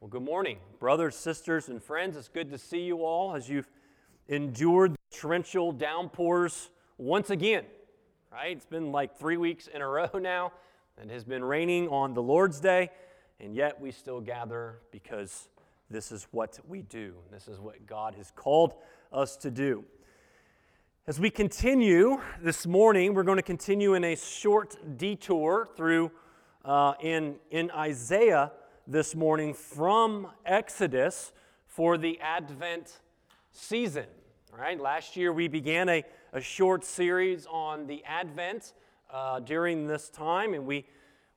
Well, good morning, brothers, sisters, and friends. It's good to see you all as you've endured the torrential downpours once again, right? It's been like three weeks in a row now. and has been raining on the Lord's Day, and yet we still gather because this is what we do. This is what God has called us to do. As we continue this morning, we're going to continue in a short detour through uh, in, in Isaiah this morning from Exodus for the Advent season. Right, last year we began a, a short series on the Advent uh, during this time, and we,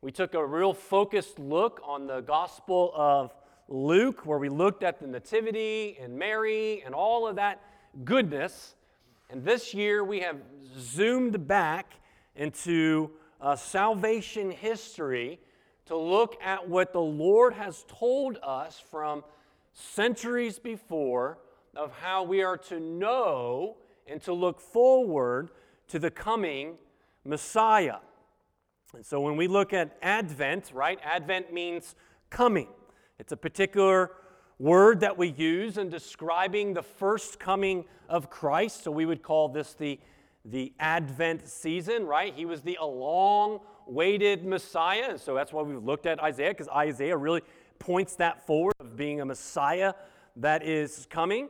we took a real focused look on the Gospel of Luke, where we looked at the Nativity and Mary and all of that goodness. And this year we have zoomed back into uh, salvation history to look at what the Lord has told us from centuries before of how we are to know and to look forward to the coming Messiah. And so when we look at Advent, right, Advent means coming. It's a particular word that we use in describing the first coming of Christ. So we would call this the, the Advent season, right? He was the long waited Messiah. And so that's why we've looked at Isaiah, because Isaiah really points that forward of being a Messiah that is coming.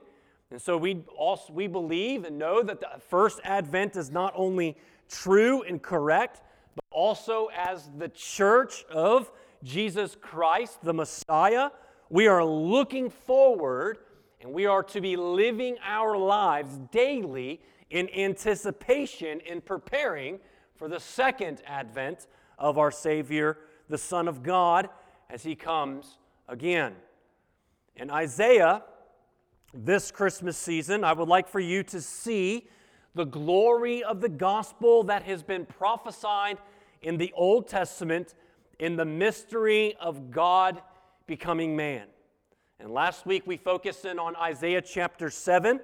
And so we also we believe and know that the first advent is not only true and correct, but also as the church of Jesus Christ, the Messiah, we are looking forward and we are to be living our lives daily in anticipation in preparing for the second advent of our Savior, the Son of God, as he comes again. In Isaiah, this Christmas season, I would like for you to see the glory of the gospel that has been prophesied in the Old Testament in the mystery of God becoming man. And last week we focused in on Isaiah chapter 7,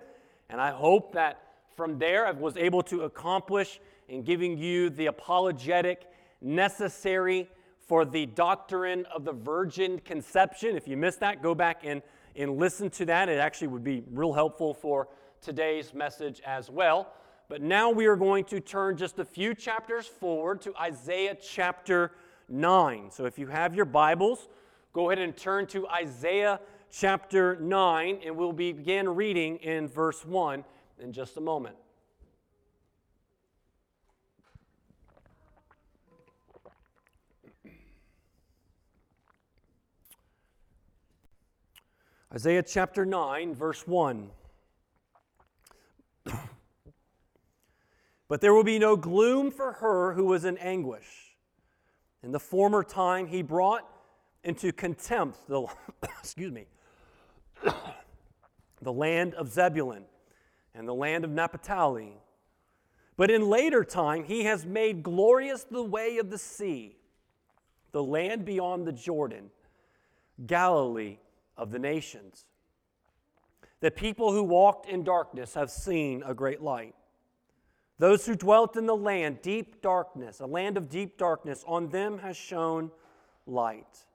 and I hope that from there I was able to accomplish in giving you the apologetic necessary for the doctrine of the virgin conception. If you missed that, go back and, and listen to that. It actually would be real helpful for today's message as well. But now we are going to turn just a few chapters forward to Isaiah chapter 9. So if you have your Bibles, go ahead and turn to Isaiah chapter 9, and we'll begin reading in verse 1 in just a moment. Isaiah chapter 9, verse 1. but there will be no gloom for her who was in anguish. In the former time, he brought into contempt the, excuse me, the land of Zebulun and the land of Naphtali. But in later time, he has made glorious the way of the sea, the land beyond the Jordan, Galilee of the nations. The people who walked in darkness have seen a great light. Those who dwelt in the land, deep darkness, a land of deep darkness, on them has shone light.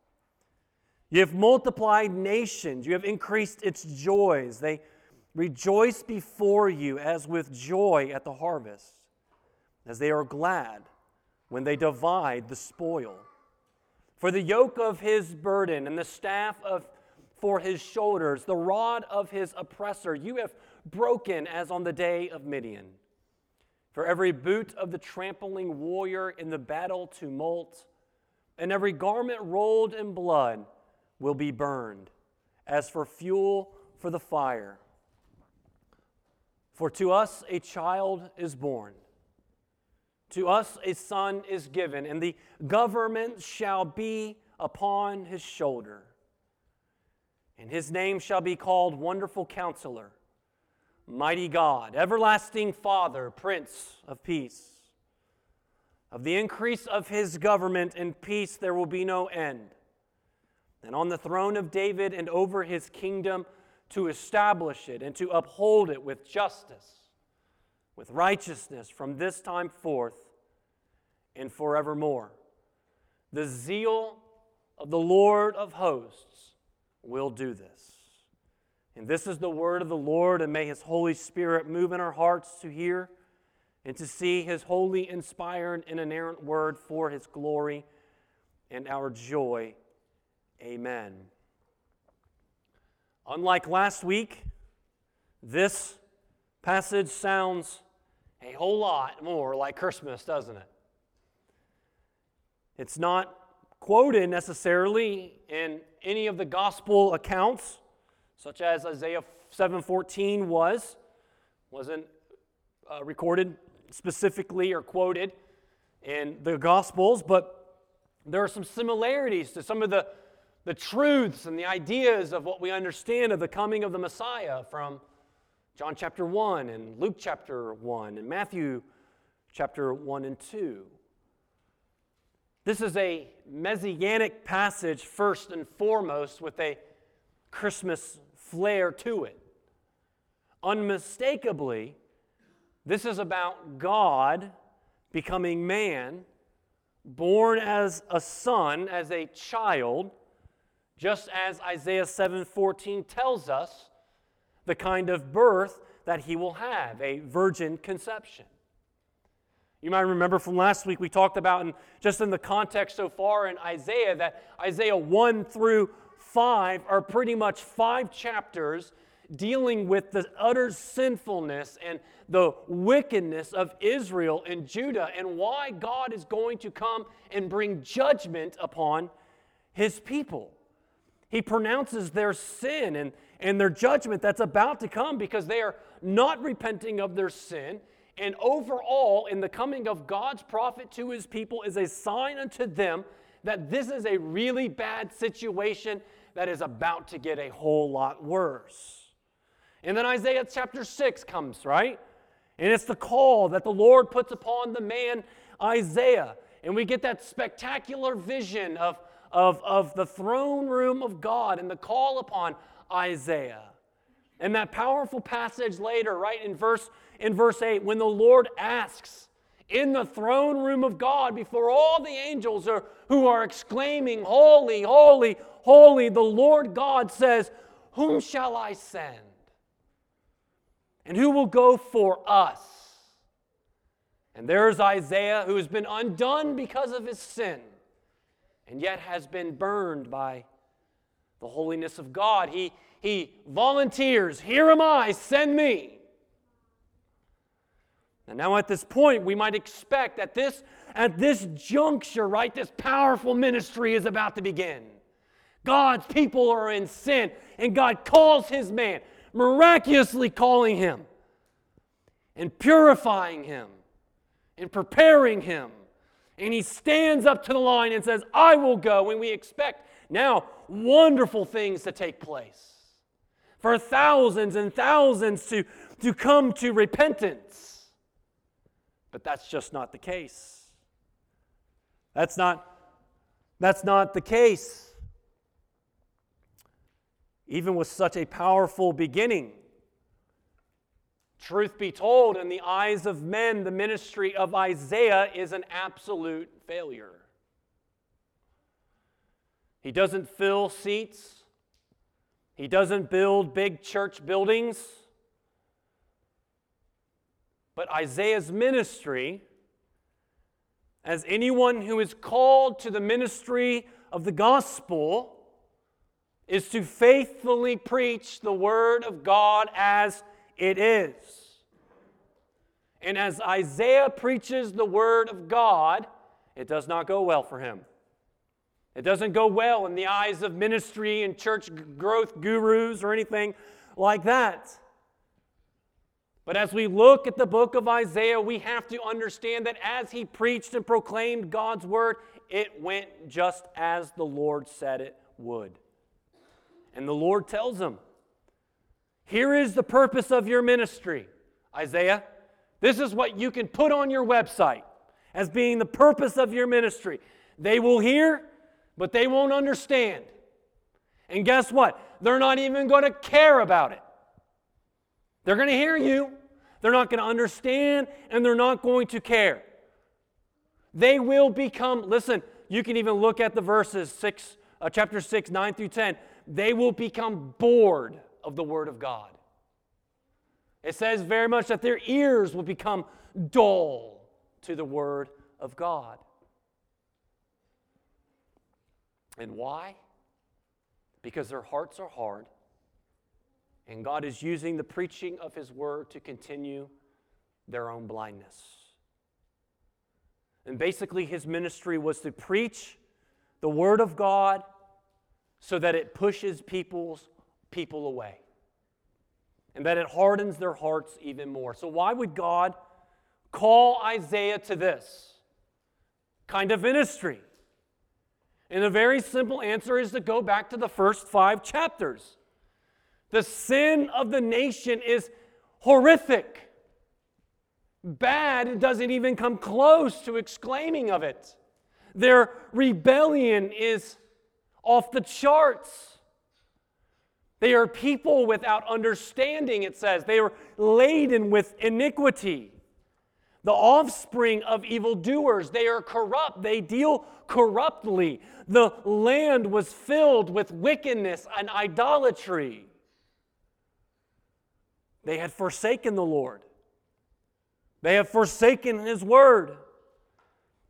You have multiplied nations, you have increased its joys. They rejoice before you as with joy at the harvest, as they are glad when they divide the spoil. For the yoke of his burden and the staff of for his shoulders, the rod of his oppressor, you have broken as on the day of Midian. For every boot of the trampling warrior in the battle tumult, and every garment rolled in blood will be burned, as for fuel for the fire. For to us a child is born, to us a son is given, and the government shall be upon his shoulder and his name shall be called Wonderful Counselor, Mighty God, Everlasting Father, Prince of Peace. Of the increase of his government and peace there will be no end. And on the throne of David and over his kingdom to establish it and to uphold it with justice, with righteousness from this time forth and forevermore. The zeal of the Lord of hosts will do this. And this is the word of the Lord, and may His Holy Spirit move in our hearts to hear and to see His holy, inspired, and inerrant word for His glory and our joy. Amen. Unlike last week, this passage sounds a whole lot more like Christmas, doesn't it? It's not quoted necessarily in any of the gospel accounts, such as Isaiah 7:14 was, wasn't uh, recorded specifically or quoted in the gospels, but there are some similarities to some of the, the truths and the ideas of what we understand of the coming of the Messiah from John chapter 1 and Luke chapter 1 and Matthew chapter 1 and 2. This is a messianic passage, first and foremost, with a Christmas flair to it. Unmistakably, this is about God becoming man, born as a son, as a child, just as Isaiah 7:14 tells us the kind of birth that he will have, a virgin conception. You might remember from last week we talked about, and just in the context so far in Isaiah, that Isaiah 1 through 5 are pretty much five chapters dealing with the utter sinfulness and the wickedness of Israel and Judah and why God is going to come and bring judgment upon his people. He pronounces their sin and, and their judgment that's about to come because they are not repenting of their sin and overall, in the coming of God's prophet to his people is a sign unto them that this is a really bad situation that is about to get a whole lot worse. And then Isaiah chapter 6 comes, right? And it's the call that the Lord puts upon the man Isaiah. And we get that spectacular vision of, of, of the throne room of God and the call upon Isaiah. And that powerful passage later, right in verse in verse 8 when the Lord asks in the throne room of God before all the angels are, who are exclaiming, Holy, holy, holy, the Lord God says, Whom shall I send? And who will go for us? And there's Isaiah who has been undone because of his sin and yet has been burned by the holiness of God. He, he volunteers, Here am I, send me. And now at this point, we might expect that this, at this juncture, right, this powerful ministry is about to begin. God's people are in sin, and God calls his man, miraculously calling him, and purifying him, and preparing him. And he stands up to the line and says, I will go. And we expect now wonderful things to take place. For thousands and thousands to, to come to repentance but that's just not the case. That's not, that's not the case. Even with such a powerful beginning, truth be told, in the eyes of men, the ministry of Isaiah is an absolute failure. He doesn't fill seats. He doesn't build big church buildings. But Isaiah's ministry, as anyone who is called to the ministry of the gospel, is to faithfully preach the word of God as it is. And as Isaiah preaches the word of God, it does not go well for him. It doesn't go well in the eyes of ministry and church growth gurus or anything like that. But as we look at the book of Isaiah, we have to understand that as he preached and proclaimed God's word, it went just as the Lord said it would. And the Lord tells him, Here is the purpose of your ministry, Isaiah. This is what you can put on your website as being the purpose of your ministry. They will hear, but they won't understand. And guess what? They're not even going to care about it. They're going to hear you, they're not going to understand, and they're not going to care. They will become, listen, you can even look at the verses 6, uh, chapter 6, 9 through 10. they will become bored of the Word of God. It says very much that their ears will become dull to the Word of God. And why? Because their hearts are hard, and God is using the preaching of His Word to continue their own blindness. And basically, His ministry was to preach the Word of God so that it pushes people's people away and that it hardens their hearts even more. So, why would God call Isaiah to this kind of ministry? And the very simple answer is to go back to the first five chapters. The sin of the nation is horrific, bad, doesn't even come close to exclaiming of it. Their rebellion is off the charts. They are people without understanding, it says. They are laden with iniquity. The offspring of evildoers. They are corrupt. They deal corruptly. The land was filled with wickedness and idolatry. They had forsaken the Lord. They have forsaken His word.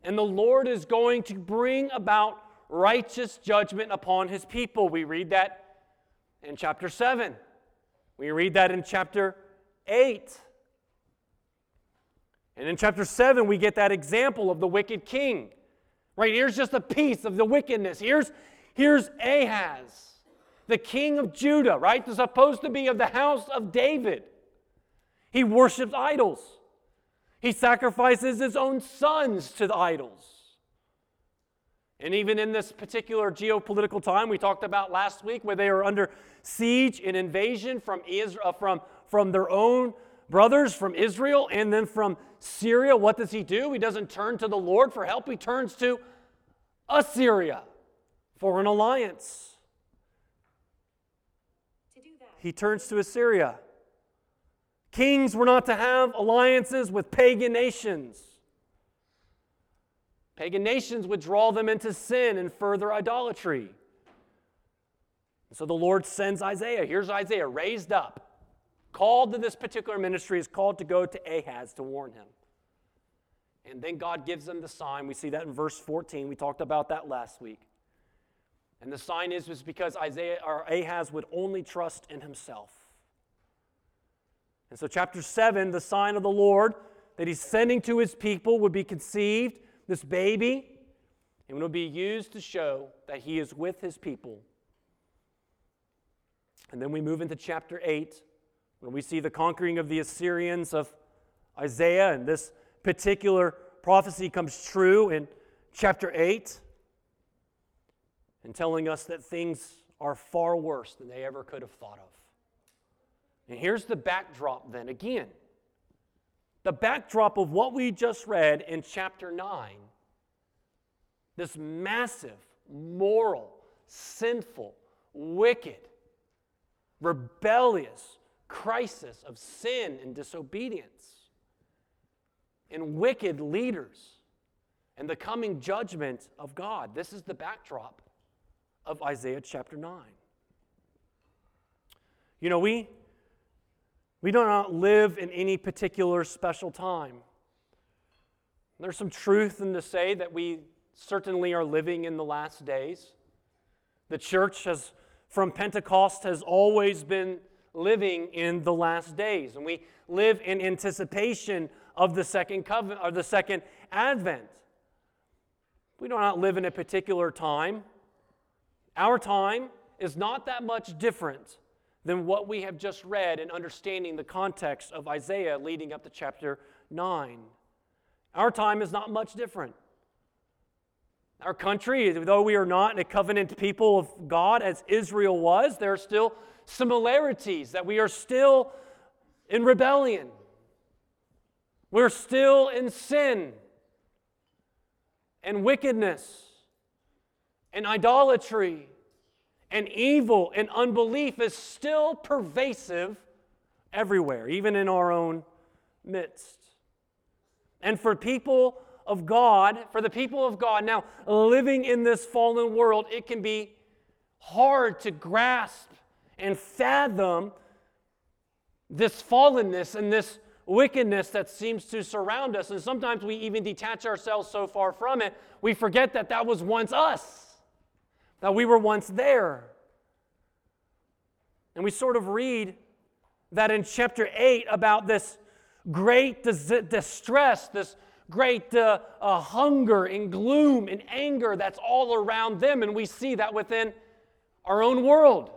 And the Lord is going to bring about righteous judgment upon His people. We read that in chapter 7. We read that in chapter 8. And in chapter 7, we get that example of the wicked king. Right here's just a piece of the wickedness. Here's, here's Ahaz, the king of Judah, right? They're supposed to be of the house of David. He worships idols, he sacrifices his own sons to the idols. And even in this particular geopolitical time we talked about last week, where they are under siege and invasion from, Israel, uh, from, from their own brothers, from Israel, and then from Syria, what does he do? He doesn't turn to the Lord for help, he turns to Assyria for an alliance. He turns to Assyria. Kings were not to have alliances with pagan nations. Pagan nations would draw them into sin and further idolatry. So the Lord sends Isaiah. Here's Isaiah raised up, called to this particular ministry, is called to go to Ahaz to warn him. And then God gives them the sign. We see that in verse 14. We talked about that last week. And the sign is, was because Isaiah or Ahaz would only trust in himself. And so, chapter 7, the sign of the Lord that he's sending to his people would be conceived this baby, and it would be used to show that he is with his people. And then we move into chapter 8, where we see the conquering of the Assyrians of Isaiah, and this particular prophecy comes true in chapter 8, and telling us that things are far worse than they ever could have thought of. And here's the backdrop then again the backdrop of what we just read in chapter 9 this massive, moral, sinful, wicked, rebellious crisis of sin and disobedience, and wicked leaders, and the coming judgment of God. This is the backdrop of Isaiah chapter 9. You know, we we do not live in any particular special time. There's some truth in to say that we certainly are living in the last days. The church has, from Pentecost, has always been living in the last days, and we live in anticipation of the second covenant or the second advent. We do not live in a particular time. Our time is not that much different than what we have just read in understanding the context of Isaiah leading up to chapter 9. Our time is not much different. Our country, though we are not a covenant people of God as Israel was, there are still similarities that we are still in rebellion. We're still in sin and wickedness and idolatry and evil and unbelief is still pervasive everywhere, even in our own midst. And for people of God, for the people of God now living in this fallen world, it can be hard to grasp and fathom this fallenness and this wickedness that seems to surround us. And sometimes we even detach ourselves so far from it, we forget that that was once us, that we were once there. And we sort of read that in chapter 8 about this great dis- distress, this great uh, uh, hunger and gloom and anger that's all around them. And we see that within our own world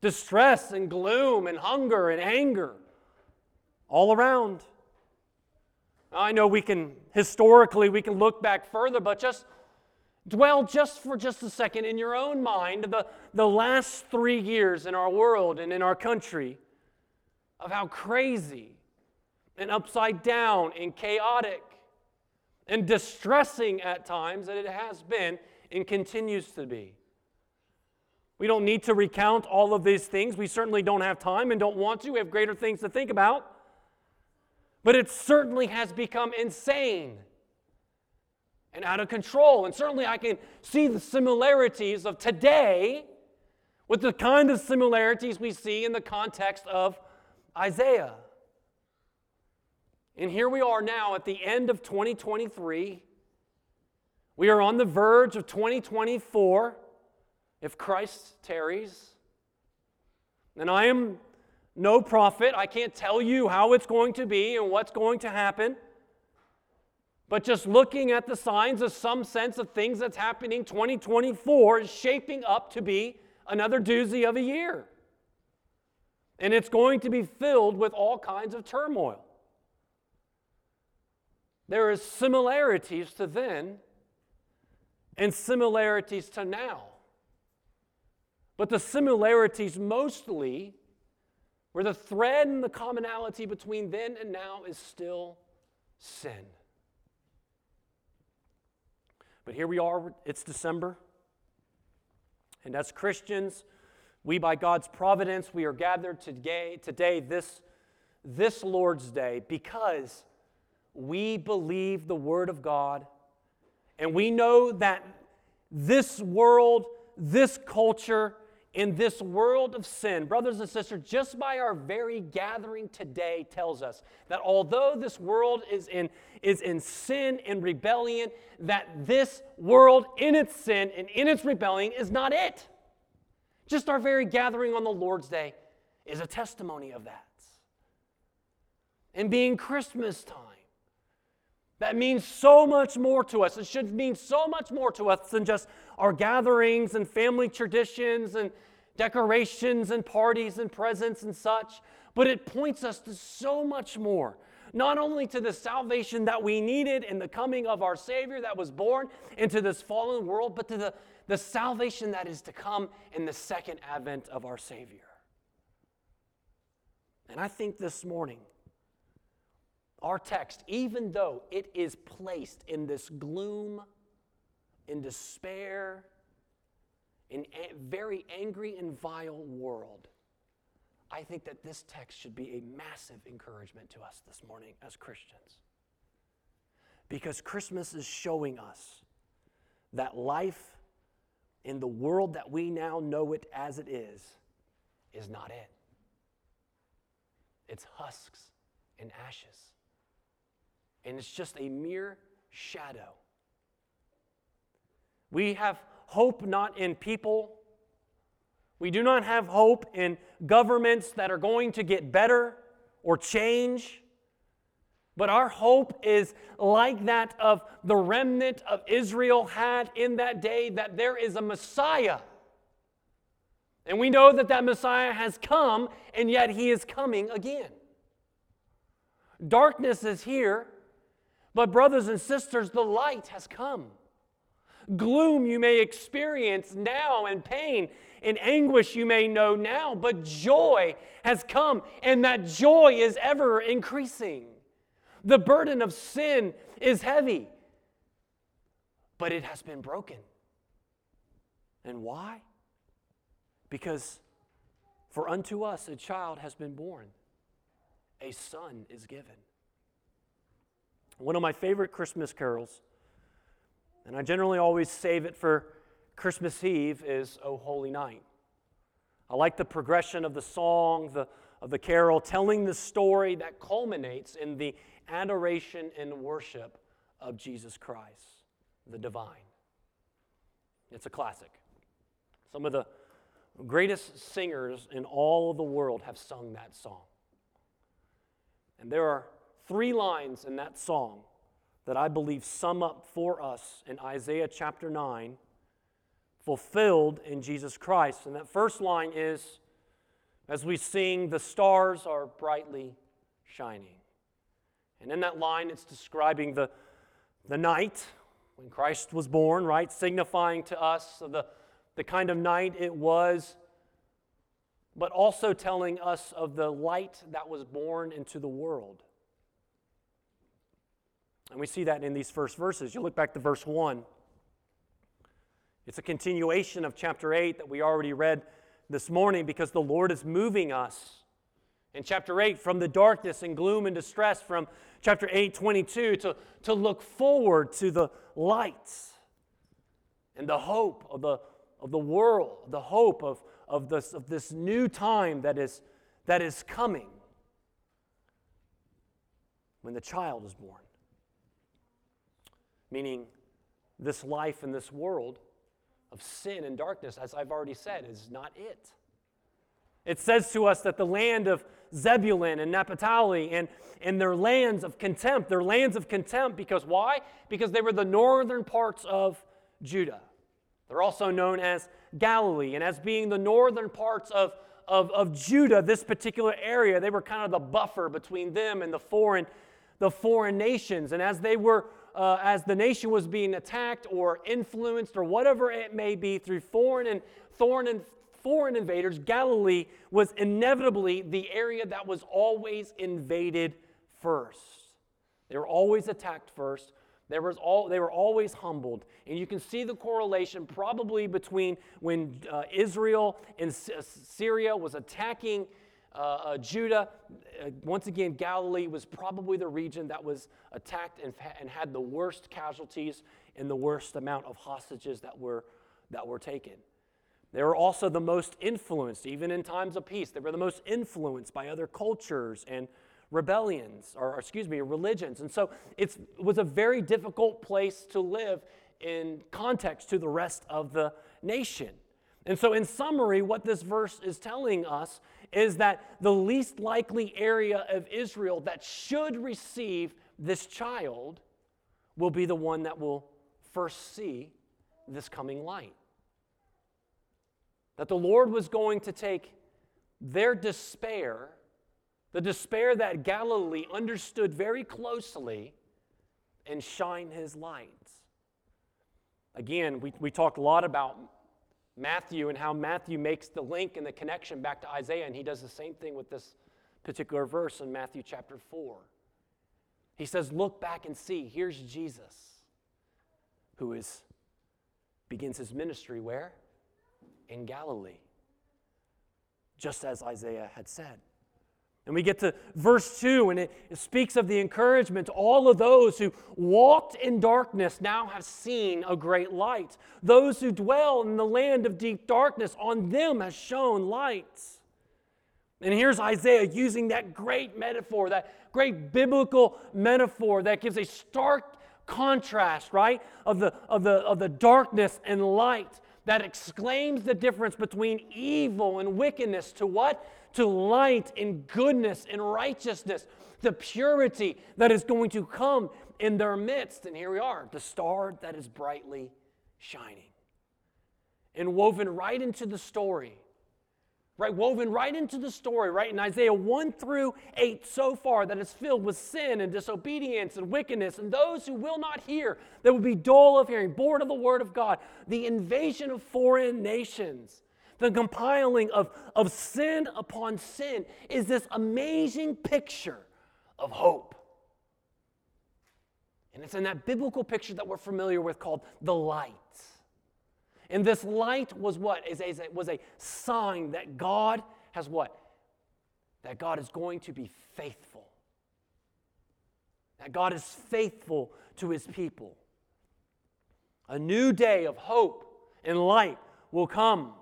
distress and gloom and hunger and anger all around. I know we can, historically, we can look back further, but just dwell just for just a second in your own mind the, the last three years in our world and in our country of how crazy and upside down and chaotic and distressing at times that it has been and continues to be. We don't need to recount all of these things. We certainly don't have time and don't want to. We have greater things to think about. But it certainly has become insane and out of control. And certainly I can see the similarities of today with the kind of similarities we see in the context of Isaiah. And here we are now at the end of 2023. We are on the verge of 2024 if Christ tarries. And I am no prophet. I can't tell you how it's going to be and what's going to happen. But just looking at the signs of some sense of things that's happening, 2024 is shaping up to be another doozy of a year. And it's going to be filled with all kinds of turmoil. There is similarities to then and similarities to now. But the similarities mostly, where the thread and the commonality between then and now is still sin. But here we are, it's December. And as Christians, we, by God's providence, we are gathered today, today this, this Lord's Day, because we believe the Word of God, and we know that this world, this culture, in this world of sin, brothers and sisters, just by our very gathering today tells us that although this world is in, is in sin and rebellion, that this world in its sin and in its rebellion is not it. Just our very gathering on the Lord's Day is a testimony of that. And being Christmas time, that means so much more to us. It should mean so much more to us than just our gatherings and family traditions and decorations and parties and presents and such. But it points us to so much more. Not only to the salvation that we needed in the coming of our Savior that was born into this fallen world, but to the, the salvation that is to come in the second advent of our Savior. And I think this morning, our text, even though it is placed in this gloom, in despair, in a very angry and vile world, I think that this text should be a massive encouragement to us this morning as Christians. Because Christmas is showing us that life in the world that we now know it as it is, is not it. It's husks and ashes and it's just a mere shadow. We have hope not in people. We do not have hope in governments that are going to get better or change. But our hope is like that of the remnant of Israel had in that day that there is a Messiah. And we know that that Messiah has come, and yet he is coming again. Darkness is here, but, brothers and sisters, the light has come. Gloom you may experience now, and pain and anguish you may know now, but joy has come, and that joy is ever increasing. The burden of sin is heavy, but it has been broken. And why? Because for unto us a child has been born, a son is given. One of my favorite Christmas carols, and I generally always save it for Christmas Eve is O Holy Night. I like the progression of the song, the, of the carol, telling the story that culminates in the adoration and worship of Jesus Christ, the divine. It's a classic. Some of the greatest singers in all of the world have sung that song. And there are three lines in that song that I believe sum up for us in Isaiah chapter 9, fulfilled in Jesus Christ. And that first line is as we sing, the stars are brightly shining. And in that line, it's describing the, the night when Christ was born, right? Signifying to us the, the kind of night it was, but also telling us of the light that was born into the world. And we see that in these first verses. You look back to verse 1. It's a continuation of chapter 8 that we already read this morning because the Lord is moving us. In chapter 8, from the darkness and gloom and distress, from chapter 8, 22, to, to look forward to the lights and the hope of the, of the world, the hope of, of, this, of this new time that is, that is coming when the child is born meaning this life in this world of sin and darkness, as I've already said, is not it. It says to us that the land of Zebulun and Naphtali and, and their lands of contempt, their lands of contempt, because why? Because they were the northern parts of Judah. They're also known as Galilee. And as being the northern parts of, of, of Judah, this particular area, they were kind of the buffer between them and the foreign, the foreign nations. And as they were uh, as the nation was being attacked or influenced or whatever it may be through foreign and foreign and foreign invaders, Galilee was inevitably the area that was always invaded first. They were always attacked first. There was all, they were always humbled. And you can see the correlation probably between when uh, Israel and Syria was attacking uh, uh, Judah, uh, once again, Galilee was probably the region that was attacked and, and had the worst casualties and the worst amount of hostages that were, that were taken. They were also the most influenced, even in times of peace. They were the most influenced by other cultures and rebellions, or excuse me, religions. And so it was a very difficult place to live in context to the rest of the nation. And so, in summary, what this verse is telling us is that the least likely area of Israel that should receive this child will be the one that will first see this coming light. That the Lord was going to take their despair, the despair that Galilee understood very closely, and shine his light. Again, we, we talked a lot about Matthew and how Matthew makes the link and the connection back to Isaiah, and he does the same thing with this particular verse in Matthew chapter 4. He says, Look back and see, here's Jesus, who is begins his ministry where? In Galilee. Just as Isaiah had said. And we get to verse 2, and it, it, speaks of the encouragement. All of those who walked in darkness now have seen a great light. Those who dwell in the land of deep darkness, on them has shone light. And here's Isaiah using that great metaphor, that great biblical metaphor that gives a stark contrast, right, of the, of the, of the darkness and light that exclaims the difference between evil and wickedness to what? To light and goodness and righteousness, the purity that is going to come in their midst. And here we are, the star that is brightly shining. And woven right into the story, right? Woven right into the story, right? In Isaiah 1 through 8 so far, that is filled with sin and disobedience and wickedness, and those who will not hear, that will be dull of hearing, bored of the word of God, the invasion of foreign nations the compiling of, of sin upon sin is this amazing picture of hope. And it's in that biblical picture that we're familiar with called the light. And this light was what? Is a, was a sign that God has what? That God is going to be faithful. That God is faithful to his people. A new day of hope and light will come.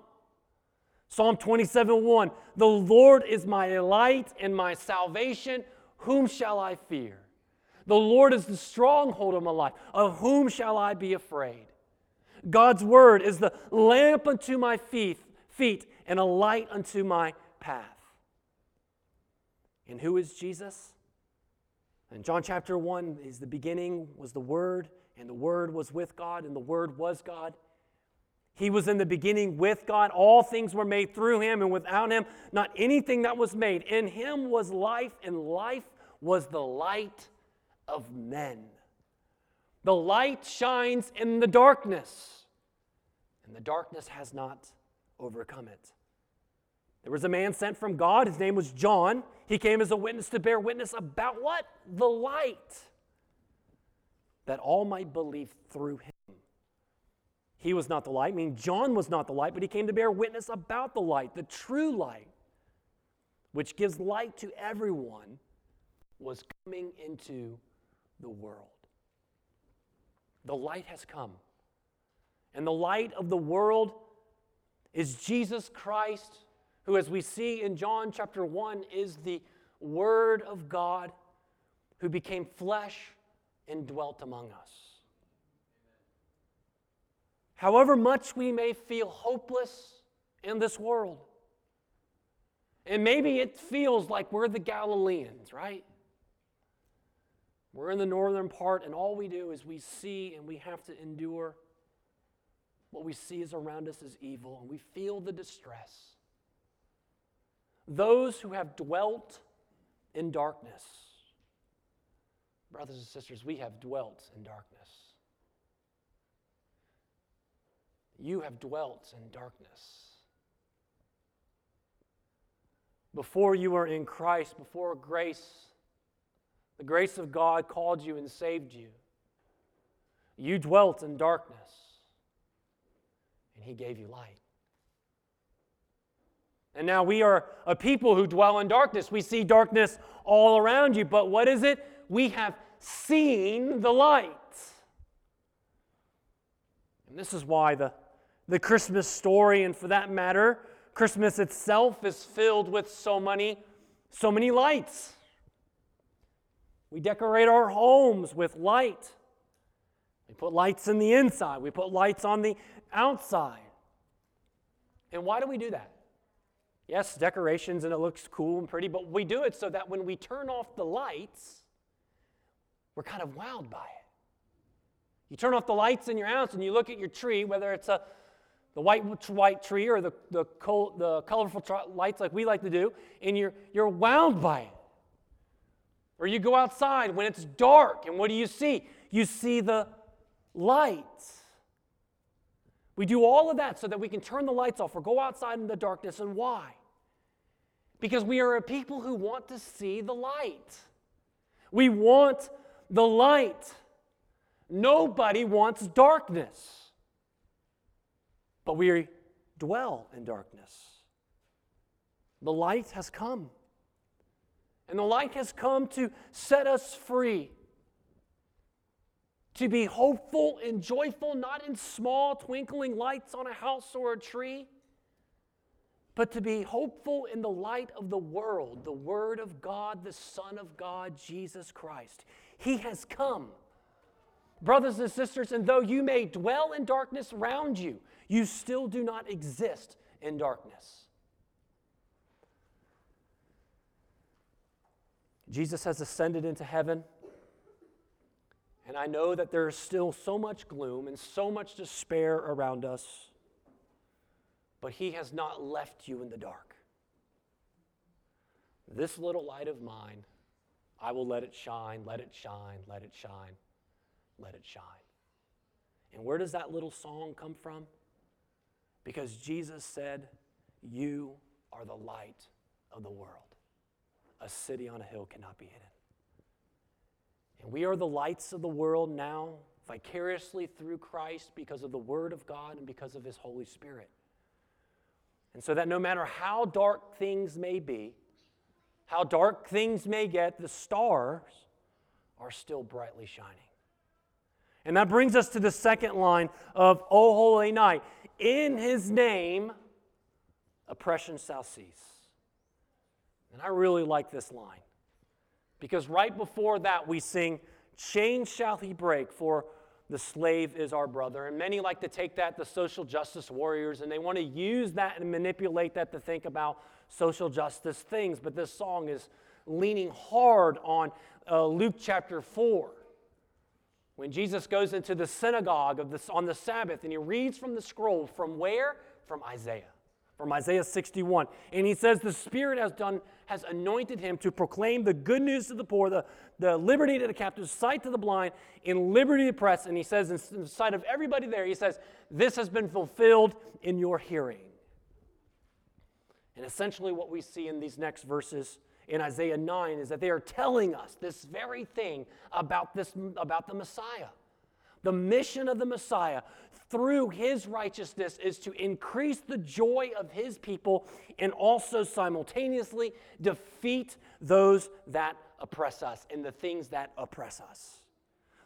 Psalm 27 1 The Lord is my light and my salvation. Whom shall I fear? The Lord is the stronghold of my life. Of whom shall I be afraid? God's word is the lamp unto my feet, feet and a light unto my path. And who is Jesus? In John chapter 1 is the beginning was the word and the word was with God and the word was God. He was in the beginning with God. All things were made through him, and without him, not anything that was made. In him was life, and life was the light of men. The light shines in the darkness, and the darkness has not overcome it. There was a man sent from God. His name was John. He came as a witness to bear witness about what? The light, that all might believe through him. He was not the light, I mean, John was not the light, but he came to bear witness about the light, the true light, which gives light to everyone, was coming into the world. The light has come. And the light of the world is Jesus Christ, who, as we see in John chapter 1, is the Word of God who became flesh and dwelt among us. However much we may feel hopeless in this world, and maybe it feels like we're the Galileans, right? We're in the northern part, and all we do is we see and we have to endure. What we see is around us is evil, and we feel the distress. Those who have dwelt in darkness, brothers and sisters, we have dwelt in darkness. You have dwelt in darkness. Before you were in Christ, before grace, the grace of God called you and saved you, you dwelt in darkness, and He gave you light. And now we are a people who dwell in darkness. We see darkness all around you, but what is it? We have seen the light. And this is why the the Christmas story, and for that matter, Christmas itself is filled with so many, so many lights. We decorate our homes with light. We put lights in the inside, we put lights on the outside. And why do we do that? Yes, decorations and it looks cool and pretty, but we do it so that when we turn off the lights, we're kind of wowed by it. You turn off the lights in your house and you look at your tree, whether it's a the white, white tree or the, the, col- the colorful lights like we like to do, and you're, you're wound by it. Or you go outside when it's dark, and what do you see? You see the lights. We do all of that so that we can turn the lights off or go outside in the darkness. And why? Because we are a people who want to see the light. We want the light. Nobody wants darkness but we dwell in darkness. The light has come. And the light has come to set us free. To be hopeful and joyful, not in small twinkling lights on a house or a tree, but to be hopeful in the light of the world, the Word of God, the Son of God, Jesus Christ. He has come. Brothers and sisters, and though you may dwell in darkness around you, you still do not exist in darkness. Jesus has ascended into heaven. And I know that there is still so much gloom and so much despair around us, but He has not left you in the dark. This little light of mine, I will let it shine, let it shine, let it shine, let it shine. And where does that little song come from? Because Jesus said, You are the light of the world. A city on a hill cannot be hidden. And we are the lights of the world now, vicariously through Christ, because of the Word of God and because of His Holy Spirit. And so that no matter how dark things may be, how dark things may get, the stars are still brightly shining. And that brings us to the second line of O Holy Night. In his name, oppression shall cease. And I really like this line because right before that we sing, Chains shall he break, for the slave is our brother. And many like to take that, the social justice warriors, and they want to use that and manipulate that to think about social justice things. But this song is leaning hard on uh, Luke chapter 4. When Jesus goes into the synagogue of on the Sabbath and he reads from the scroll, from where? From Isaiah from Isaiah 61. And he says, The Spirit has done, has anointed him to proclaim the good news to the poor, the, the liberty to the captives, sight to the blind, in liberty to the oppressed. And he says, in, in sight of everybody there, he says, This has been fulfilled in your hearing. And essentially, what we see in these next verses in Isaiah 9 is that they are telling us this very thing about, this, about the Messiah. The mission of the Messiah through his righteousness is to increase the joy of his people and also simultaneously defeat those that oppress us and the things that oppress us.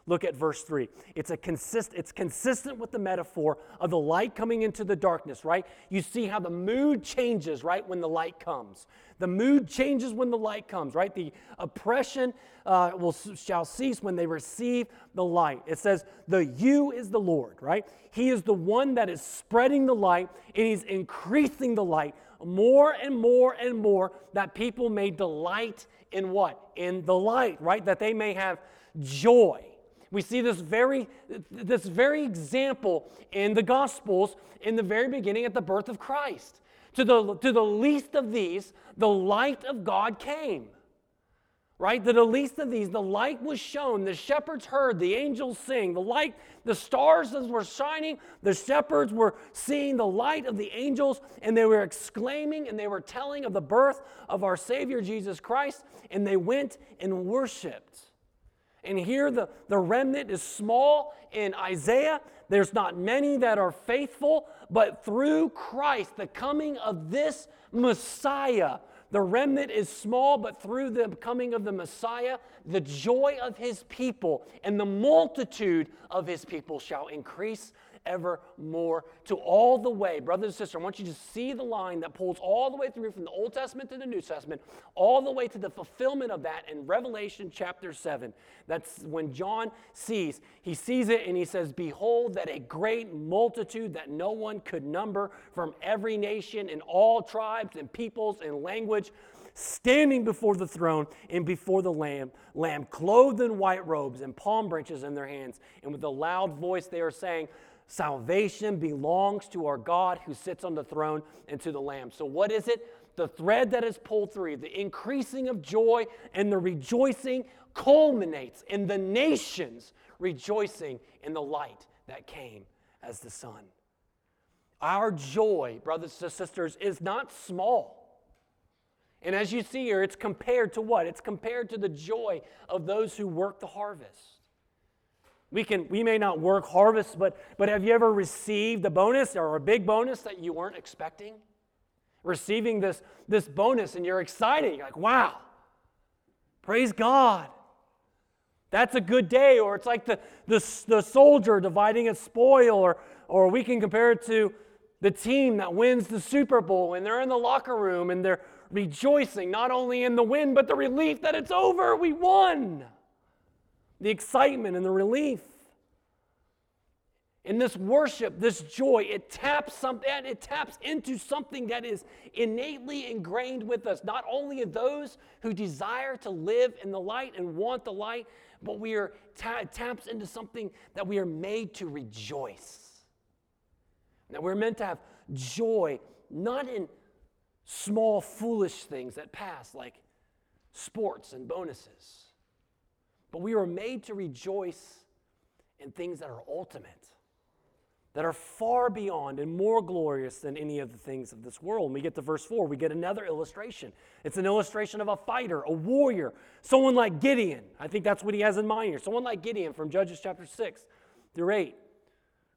Look at verse 3. It's, a consist, it's consistent with the metaphor of the light coming into the darkness, right? You see how the mood changes, right, when the light comes. The mood changes when the light comes, right? The oppression uh, will, shall cease when they receive the light. It says, The you is the Lord, right? He is the one that is spreading the light, and He's increasing the light more and more and more that people may delight in what? In the light, right? That they may have joy. We see this very, this very example in the Gospels in the very beginning at the birth of Christ. To the, to the least of these, the light of God came. Right? To the least of these, the light was shown. The shepherds heard the angels sing. The light, the stars were shining. The shepherds were seeing the light of the angels, and they were exclaiming and they were telling of the birth of our Savior Jesus Christ, and they went and worshiped. And here the, the remnant is small in Isaiah. There's not many that are faithful, but through Christ, the coming of this Messiah, the remnant is small, but through the coming of the Messiah, the joy of his people and the multitude of his people shall increase evermore to all the way. Brothers and sisters, I want you to see the line that pulls all the way through from the Old Testament to the New Testament, all the way to the fulfillment of that in Revelation chapter 7. That's when John sees. He sees it and he says, Behold, that a great multitude that no one could number from every nation and all tribes and peoples and language standing before the throne and before the lamb, lamb clothed in white robes and palm branches in their hands. And with a loud voice they are saying, Salvation belongs to our God who sits on the throne and to the Lamb. So, what is it? The thread that is pulled through, the increasing of joy and the rejoicing culminates in the nations rejoicing in the light that came as the sun. Our joy, brothers and sisters, is not small. And as you see here, it's compared to what? It's compared to the joy of those who work the harvest. We, can, we may not work harvest, but, but have you ever received a bonus or a big bonus that you weren't expecting? Receiving this, this bonus and you're excited. You're like, wow, praise God. That's a good day. Or it's like the, the, the soldier dividing a spoil, or, or we can compare it to the team that wins the Super Bowl and they're in the locker room and they're rejoicing not only in the win, but the relief that it's over. We won the excitement and the relief. In this worship, this joy, it taps something, it taps into something that is innately ingrained with us, not only in those who desire to live in the light and want the light, but we are ta- taps into something that we are made to rejoice. That we're meant to have joy, not in small, foolish things that pass, like sports and bonuses but we were made to rejoice in things that are ultimate, that are far beyond and more glorious than any of the things of this world. And we get to verse 4, we get another illustration. It's an illustration of a fighter, a warrior, someone like Gideon. I think that's what he has in mind here. Someone like Gideon from Judges chapter 6 through 8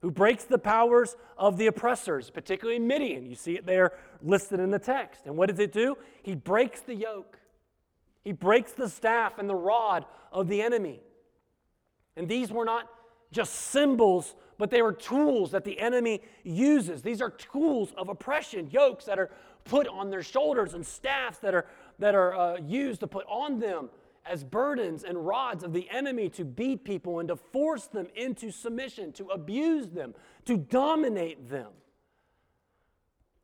who breaks the powers of the oppressors, particularly Midian. You see it there listed in the text. And what does it do? He breaks the yoke. He breaks the staff and the rod of the enemy. And these were not just symbols, but they were tools that the enemy uses. These are tools of oppression, yokes that are put on their shoulders and staffs that are, that are uh, used to put on them as burdens and rods of the enemy to beat people and to force them into submission, to abuse them, to dominate them.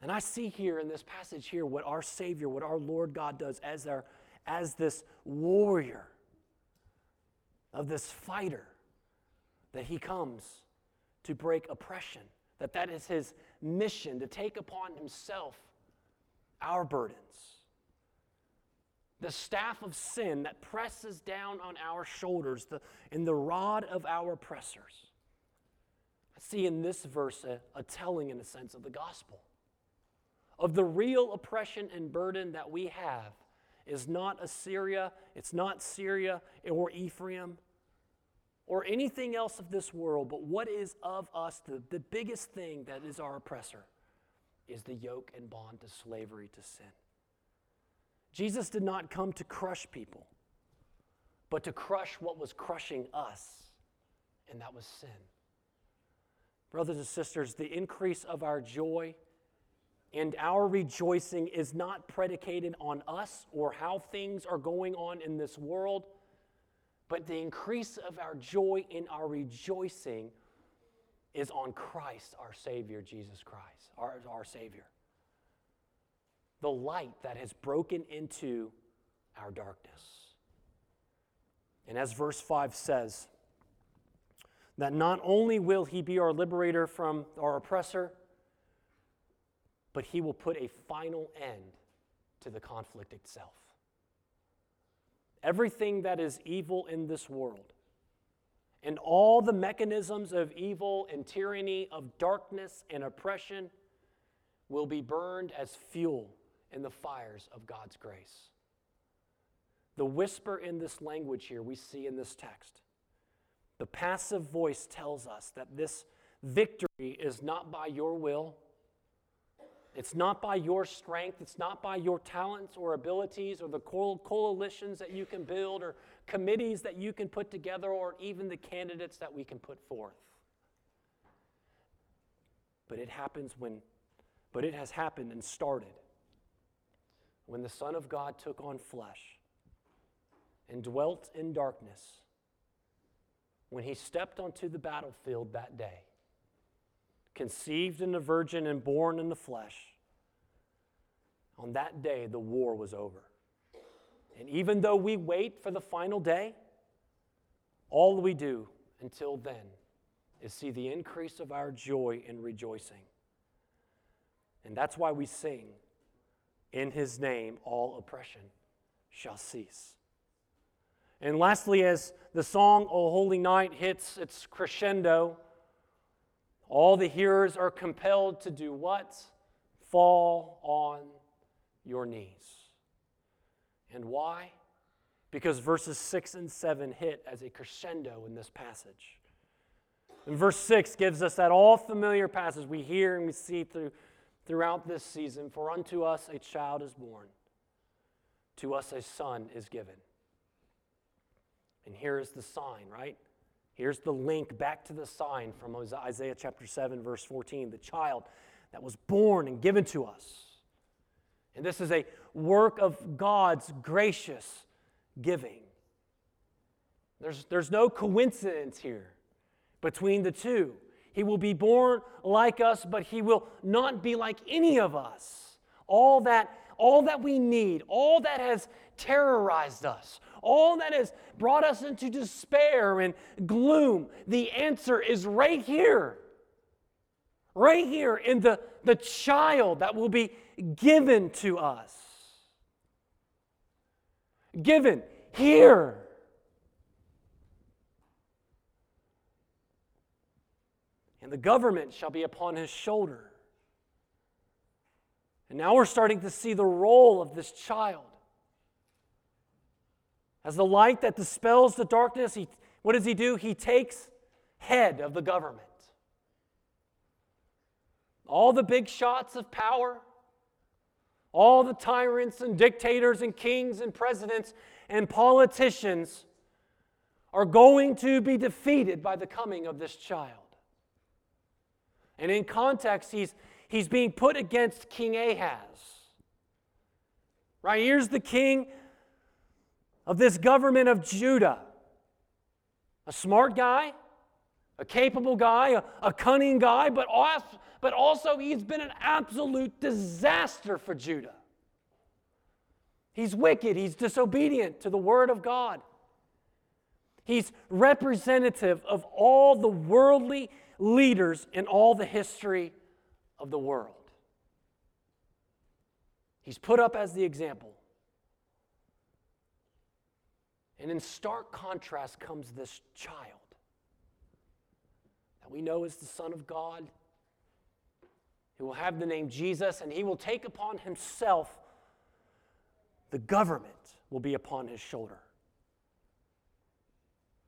And I see here in this passage here what our Savior, what our Lord God does as, our, as this warrior of this fighter, that he comes to break oppression, that that is his mission, to take upon himself our burdens the staff of sin that presses down on our shoulders, the, and the rod of our oppressors. I see in this verse a, a telling, in a sense, of the gospel. Of the real oppression and burden that we have is not Assyria, it's not Syria or Ephraim or anything else of this world, but what is of us, the, the biggest thing that is our oppressor, is the yoke and bond to slavery to sin. Jesus did not come to crush people, but to crush what was crushing us, and that was sin. Brothers and sisters, the increase of our joy and our rejoicing is not predicated on us or how things are going on in this world, but the increase of our joy in our rejoicing is on Christ, our Savior, Jesus Christ, our, our Savior the light that has broken into our darkness. And as verse 5 says, that not only will he be our liberator from our oppressor, but he will put a final end to the conflict itself. Everything that is evil in this world, and all the mechanisms of evil and tyranny, of darkness and oppression, will be burned as fuel in the fires of God's grace. The whisper in this language here we see in this text. The passive voice tells us that this victory is not by your will, it's not by your strength, it's not by your talents or abilities or the coalitions that you can build or committees that you can put together or even the candidates that we can put forth. But it happens when, but it has happened and started when the Son of God took on flesh and dwelt in darkness, when he stepped onto the battlefield that day, conceived in the virgin and born in the flesh, on that day the war was over. And even though we wait for the final day, all we do until then is see the increase of our joy and rejoicing. And that's why we sing in his name, all oppression shall cease. And lastly, as the song, O Holy Night, hits its crescendo, all the hearers are compelled to do what? Fall on your knees. And why? Because verses 6 and 7 hit as a crescendo in this passage. And verse 6 gives us that all familiar passage we hear and we see through throughout this season For unto us a child is born, to us a son is given. And here is the sign, right? Here's the link back to the sign from Isaiah chapter 7, verse 14 the child that was born and given to us. And this is a work of God's gracious giving. There's, there's no coincidence here between the two. He will be born like us, but he will not be like any of us. All that, all that we need, all that has terrorized us, all that has brought us into despair and gloom, the answer is right here. Right here in the, the child that will be given to us. Given here and the government shall be upon his shoulder. And now we're starting to see the role of this child. As the light that dispels the darkness, he, what does he do? He takes head of the government. All the big shots of power, all the tyrants and dictators and kings and presidents and politicians are going to be defeated by the coming of this child. And in context, he's, he's being put against King Ahaz. Right? Here's the king of this government of Judah. A smart guy, a capable guy, a, a cunning guy, but also, but also he's been an absolute disaster for Judah. He's wicked, he's disobedient to the word of God. He's representative of all the worldly leaders in all the history of the world. He's put up as the example. And in stark contrast comes this child that we know is the Son of God, who will have the name Jesus, and he will take upon himself the government will be upon his shoulder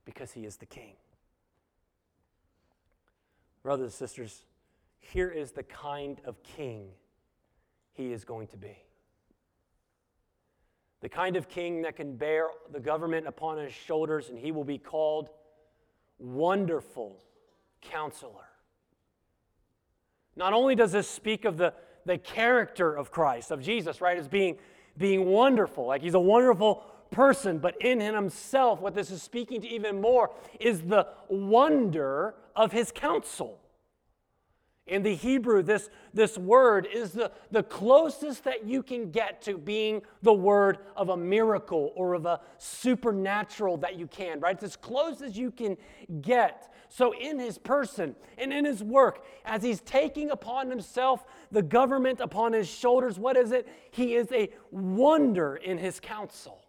because he is the king. Brothers and sisters, here is the kind of king he is going to be. The kind of king that can bear the government upon his shoulders, and he will be called Wonderful Counselor. Not only does this speak of the, the character of Christ, of Jesus, right, as being, being wonderful, like he's a wonderful person, but in himself, what this is speaking to even more is the wonder of his counsel. In the Hebrew, this, this word is the, the closest that you can get to being the word of a miracle or of a supernatural that you can, right? It's as close as you can get. So, in his person and in his work, as he's taking upon himself the government upon his shoulders, what is it? He is a wonder in his counsel.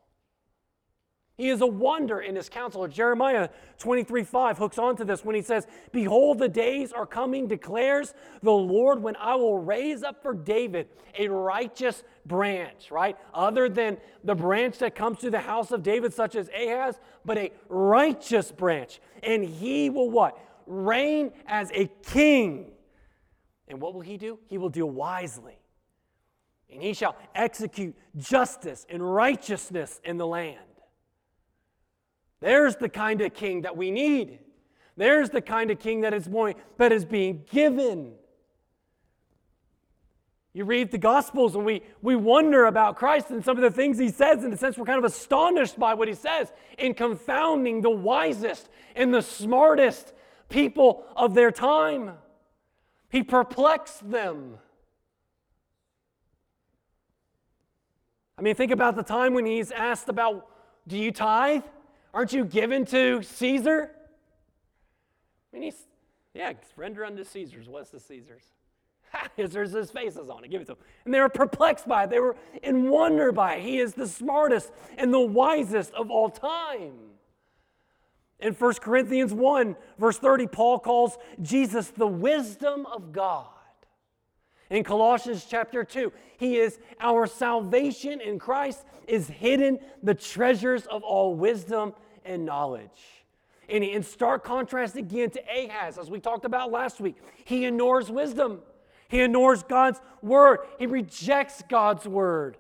He is a wonder in his counsel. Jeremiah 23 5 hooks onto this when he says, Behold, the days are coming, declares the Lord, when I will raise up for David a righteous branch, right? Other than the branch that comes to the house of David, such as Ahaz, but a righteous branch. And he will what? Reign as a king. And what will he do? He will deal wisely. And he shall execute justice and righteousness in the land. There's the kind of king that we need. There's the kind of king that is, more, that is being given. You read the Gospels and we, we wonder about Christ and some of the things he says. In a sense, we're kind of astonished by what he says in confounding the wisest and the smartest people of their time. He perplexed them. I mean, think about the time when he's asked about, do you tithe? Aren't you given to Caesar? I mean, he's, yeah, render unto Caesar's. What's the Caesar's? There's his faces on it. Give it to him. And they were perplexed by it. They were in wonder by it. He is the smartest and the wisest of all time. In 1 Corinthians 1, verse 30, Paul calls Jesus the wisdom of God. In Colossians chapter 2, he is our salvation in Christ is hidden the treasures of all wisdom and knowledge. And in stark contrast again to Ahaz, as we talked about last week, he ignores wisdom. He ignores God's word. He rejects God's word.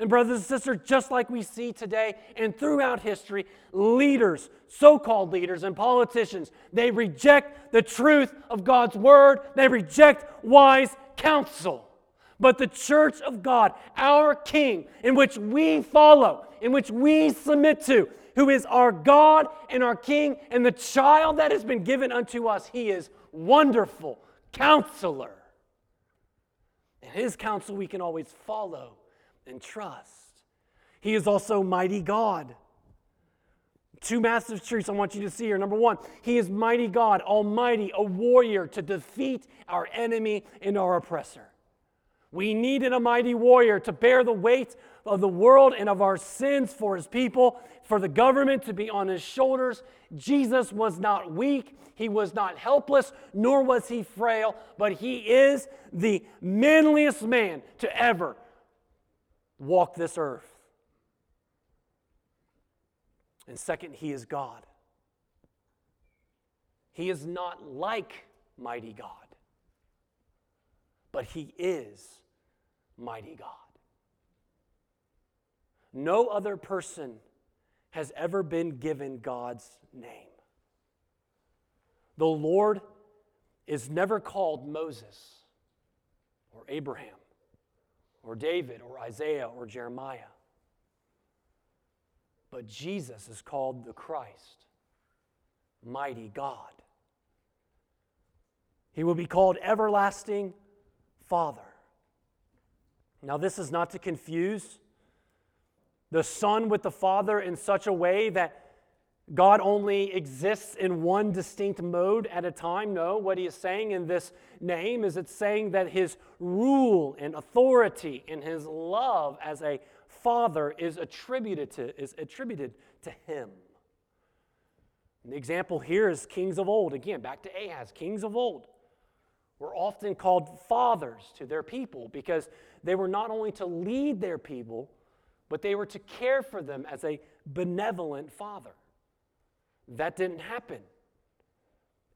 And, brothers and sisters, just like we see today and throughout history, leaders, so called leaders, and politicians, they reject the truth of God's word. They reject wise counsel. But the church of God, our King, in which we follow, in which we submit to, who is our God and our King, and the child that has been given unto us. He is wonderful, counselor. And his counsel we can always follow and trust. He is also mighty God. Two massive truths I want you to see here. Number one, He is mighty God, almighty, a warrior to defeat our enemy and our oppressor. We needed a mighty warrior to bear the weight of the world and of our sins for his people, for the government to be on his shoulders. Jesus was not weak, he was not helpless, nor was he frail, but he is the manliest man to ever walk this earth. And second, he is God. He is not like mighty God, but he is mighty God. No other person has ever been given God's name. The Lord is never called Moses or Abraham or David or Isaiah or Jeremiah. But Jesus is called the Christ, mighty God. He will be called everlasting Father. Now, this is not to confuse the Son with the Father in such a way that God only exists in one distinct mode at a time. No, what he is saying in this name is it's saying that his rule and authority and his love as a father is attributed to, is attributed to him. And the example here is kings of old. Again, back to Ahaz, kings of old were often called fathers to their people because they were not only to lead their people, but they were to care for them as a benevolent father. That didn't happen.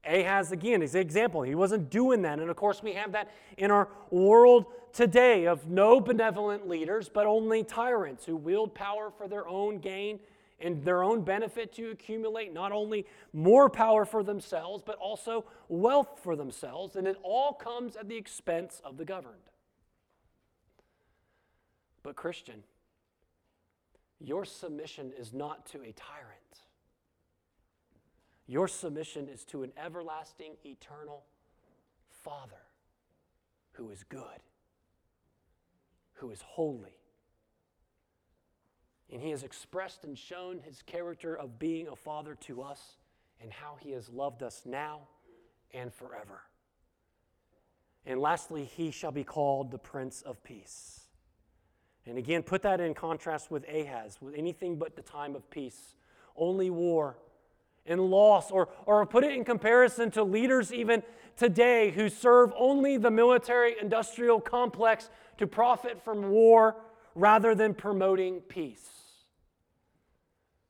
Ahaz, again, is an example. He wasn't doing that. And of course, we have that in our world today of no benevolent leaders, but only tyrants who wield power for their own gain and their own benefit to accumulate not only more power for themselves, but also wealth for themselves. And it all comes at the expense of the governed. But, Christian, your submission is not to a tyrant. Your submission is to an everlasting, eternal Father who is good, who is holy. And he has expressed and shown his character of being a father to us and how he has loved us now and forever. And lastly, he shall be called the Prince of Peace. And again, put that in contrast with Ahaz, with anything but the time of peace, only war and loss, or, or put it in comparison to leaders even today who serve only the military industrial complex to profit from war rather than promoting peace.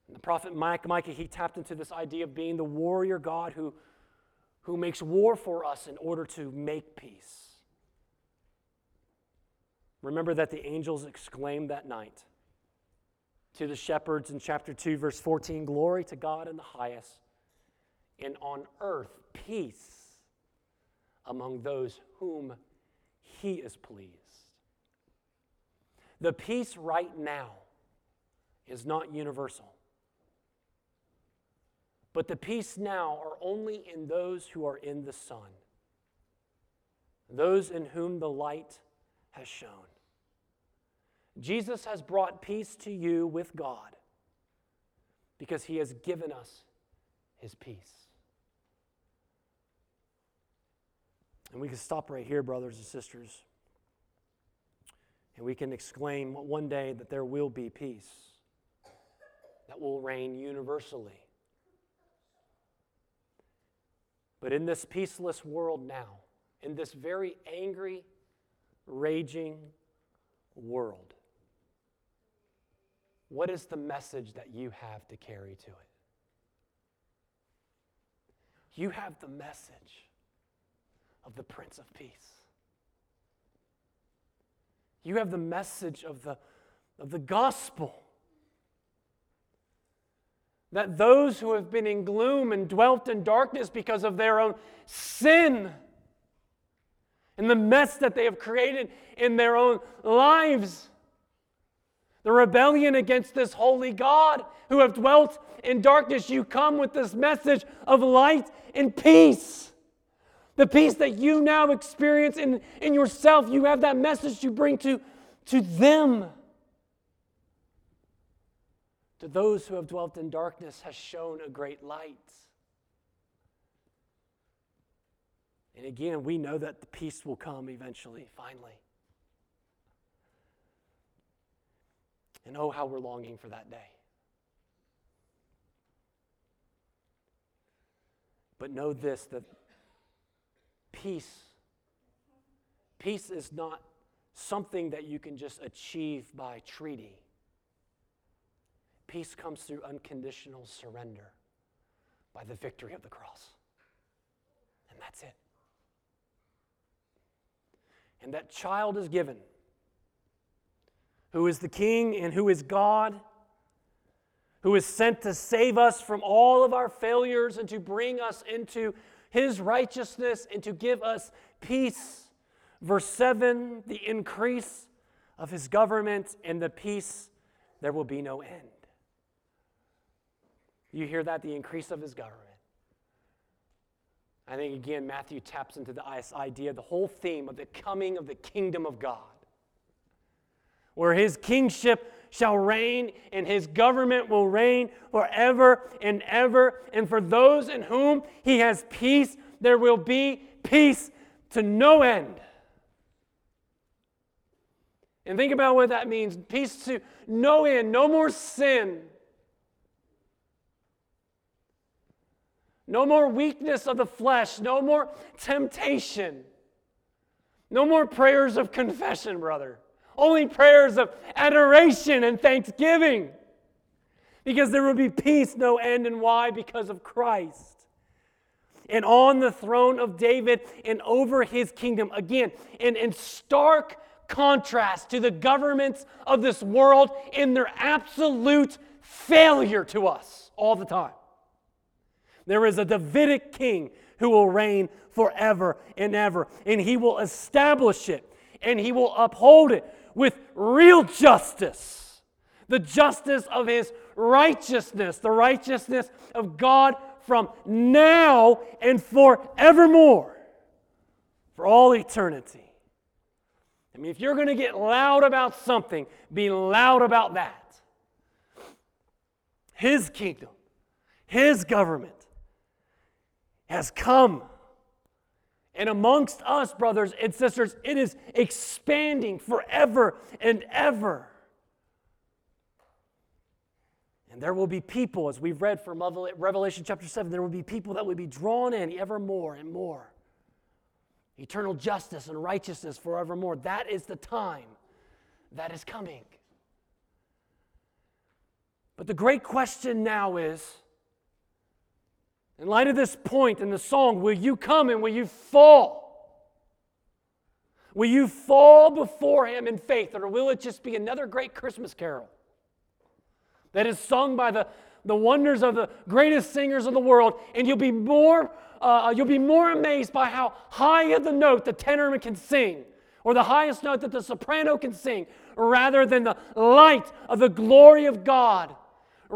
And the prophet Micah, he tapped into this idea of being the warrior God who, who makes war for us in order to make peace. Remember that the angels exclaimed that night to the shepherds in chapter 2, verse 14 Glory to God in the highest, and on earth peace among those whom he is pleased. The peace right now is not universal. But the peace now are only in those who are in the Son, those in whom the light has shone. Jesus has brought peace to you with God because he has given us his peace. And we can stop right here, brothers and sisters. And we can exclaim one day that there will be peace that will reign universally. But in this peaceless world now, in this very angry, raging world, what is the message that you have to carry to it? You have the message of the Prince of Peace. You have the message of the, of the gospel. That those who have been in gloom and dwelt in darkness because of their own sin and the mess that they have created in their own lives, the rebellion against this holy God who have dwelt in darkness, you come with this message of light and peace. The peace that you now experience in, in yourself, you have that message you bring to, to them. To those who have dwelt in darkness has shown a great light. And again, we know that the peace will come eventually, finally. And oh, how we're longing for that day. But know this that peace, peace is not something that you can just achieve by treaty. Peace comes through unconditional surrender by the victory of the cross. And that's it. And that child is given who is the King and who is God, who is sent to save us from all of our failures and to bring us into his righteousness and to give us peace. Verse 7 the increase of his government and the peace, there will be no end. You hear that? The increase of his government. I think again, Matthew taps into the idea, the whole theme of the coming of the kingdom of God, where his kingship shall reign and his government will reign forever and ever. And for those in whom he has peace, there will be peace to no end. And think about what that means peace to no end, no more sin. No more weakness of the flesh, no more temptation. No more prayers of confession, brother. Only prayers of adoration and thanksgiving. Because there will be peace, no end. And why? Because of Christ. And on the throne of David and over his kingdom. Again, in, in stark contrast to the governments of this world in their absolute failure to us all the time. There is a Davidic king who will reign forever and ever, and he will establish it and he will uphold it with real justice the justice of his righteousness, the righteousness of God from now and forevermore, for all eternity. I mean, if you're going to get loud about something, be loud about that. His kingdom, His government has come. And amongst us, brothers and sisters, it is expanding forever and ever. And there will be people, as we've read from Revelation chapter 7, there will be people that will be drawn in ever more and more. Eternal justice and righteousness forevermore. That is the time that is coming. But the great question now is in light of this point in the song, will you come and will you fall? Will you fall before Him in faith, or will it just be another great Christmas carol that is sung by the, the wonders of the greatest singers of the world, and you'll be more uh, you'll be more amazed by how high of the note the tenor can sing, or the highest note that the soprano can sing, rather than the light of the glory of God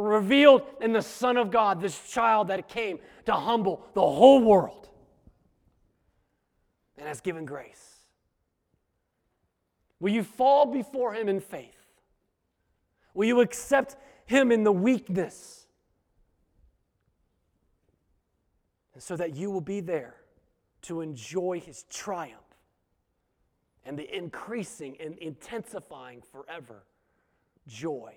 revealed in the Son of God, this child that came to humble the whole world and has given grace. Will you fall before Him in faith? Will you accept Him in the weakness? And so that you will be there to enjoy His triumph and the increasing and intensifying forever joy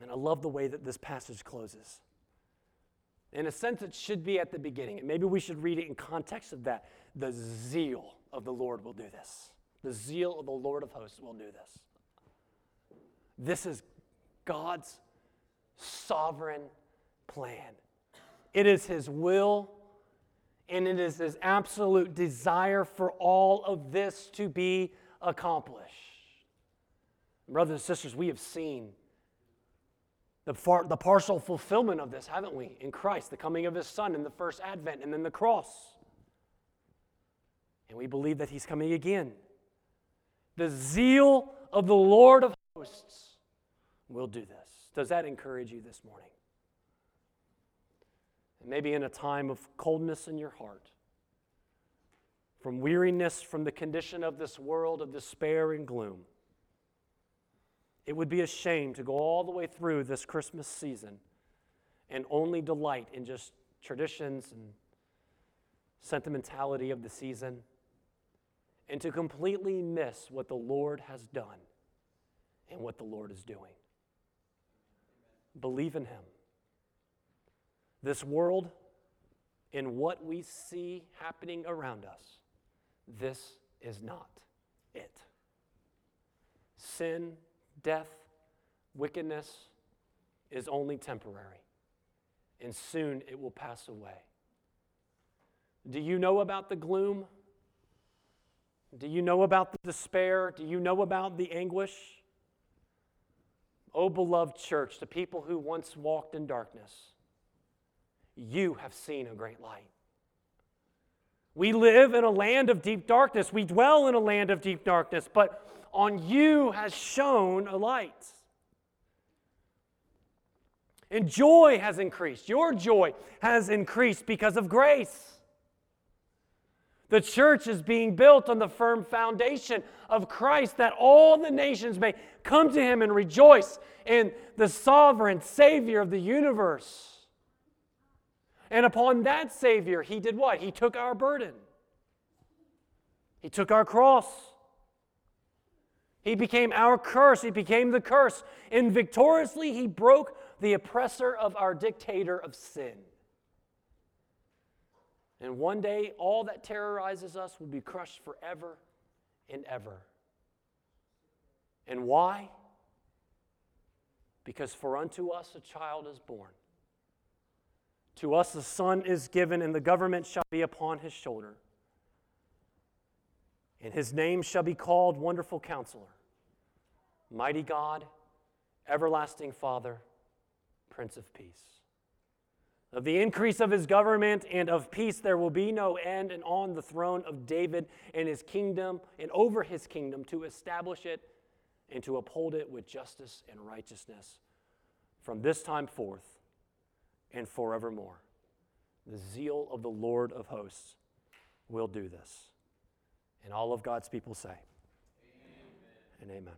and I love the way that this passage closes. In a sense, it should be at the beginning, and maybe we should read it in context of that. The zeal of the Lord will do this. The zeal of the Lord of hosts will do this. This is God's sovereign plan. It is His will, and it is His absolute desire for all of this to be accomplished. Brothers and sisters, we have seen the, far, the partial fulfillment of this, haven't we? In Christ, the coming of his Son in the first advent and then the cross. And we believe that he's coming again. The zeal of the Lord of hosts will do this. Does that encourage you this morning? And maybe in a time of coldness in your heart, from weariness from the condition of this world of despair and gloom. It would be a shame to go all the way through this Christmas season and only delight in just traditions and sentimentality of the season and to completely miss what the Lord has done and what the Lord is doing. Believe in Him. This world, in what we see happening around us, this is not it. Sin death, wickedness is only temporary, and soon it will pass away. Do you know about the gloom? Do you know about the despair? Do you know about the anguish? O beloved church, the people who once walked in darkness, you have seen a great light. We live in a land of deep darkness. We dwell in a land of deep darkness, but on you has shone a light. And joy has increased. Your joy has increased because of grace. The church is being built on the firm foundation of Christ that all the nations may come to him and rejoice in the sovereign Savior of the universe. And upon that Savior, he did what? He took our burden, he took our cross. He became our curse. He became the curse. And victoriously, he broke the oppressor of our dictator of sin. And one day, all that terrorizes us will be crushed forever and ever. And why? Because for unto us a child is born. To us a son is given, and the government shall be upon his shoulder. And his name shall be called Wonderful Counselor, Mighty God, Everlasting Father, Prince of Peace. Of the increase of his government and of peace there will be no end, and on the throne of David and his kingdom, and over his kingdom, to establish it and to uphold it with justice and righteousness from this time forth and forevermore. The zeal of the Lord of hosts will do this. And all of God's people say, Amen. and amen.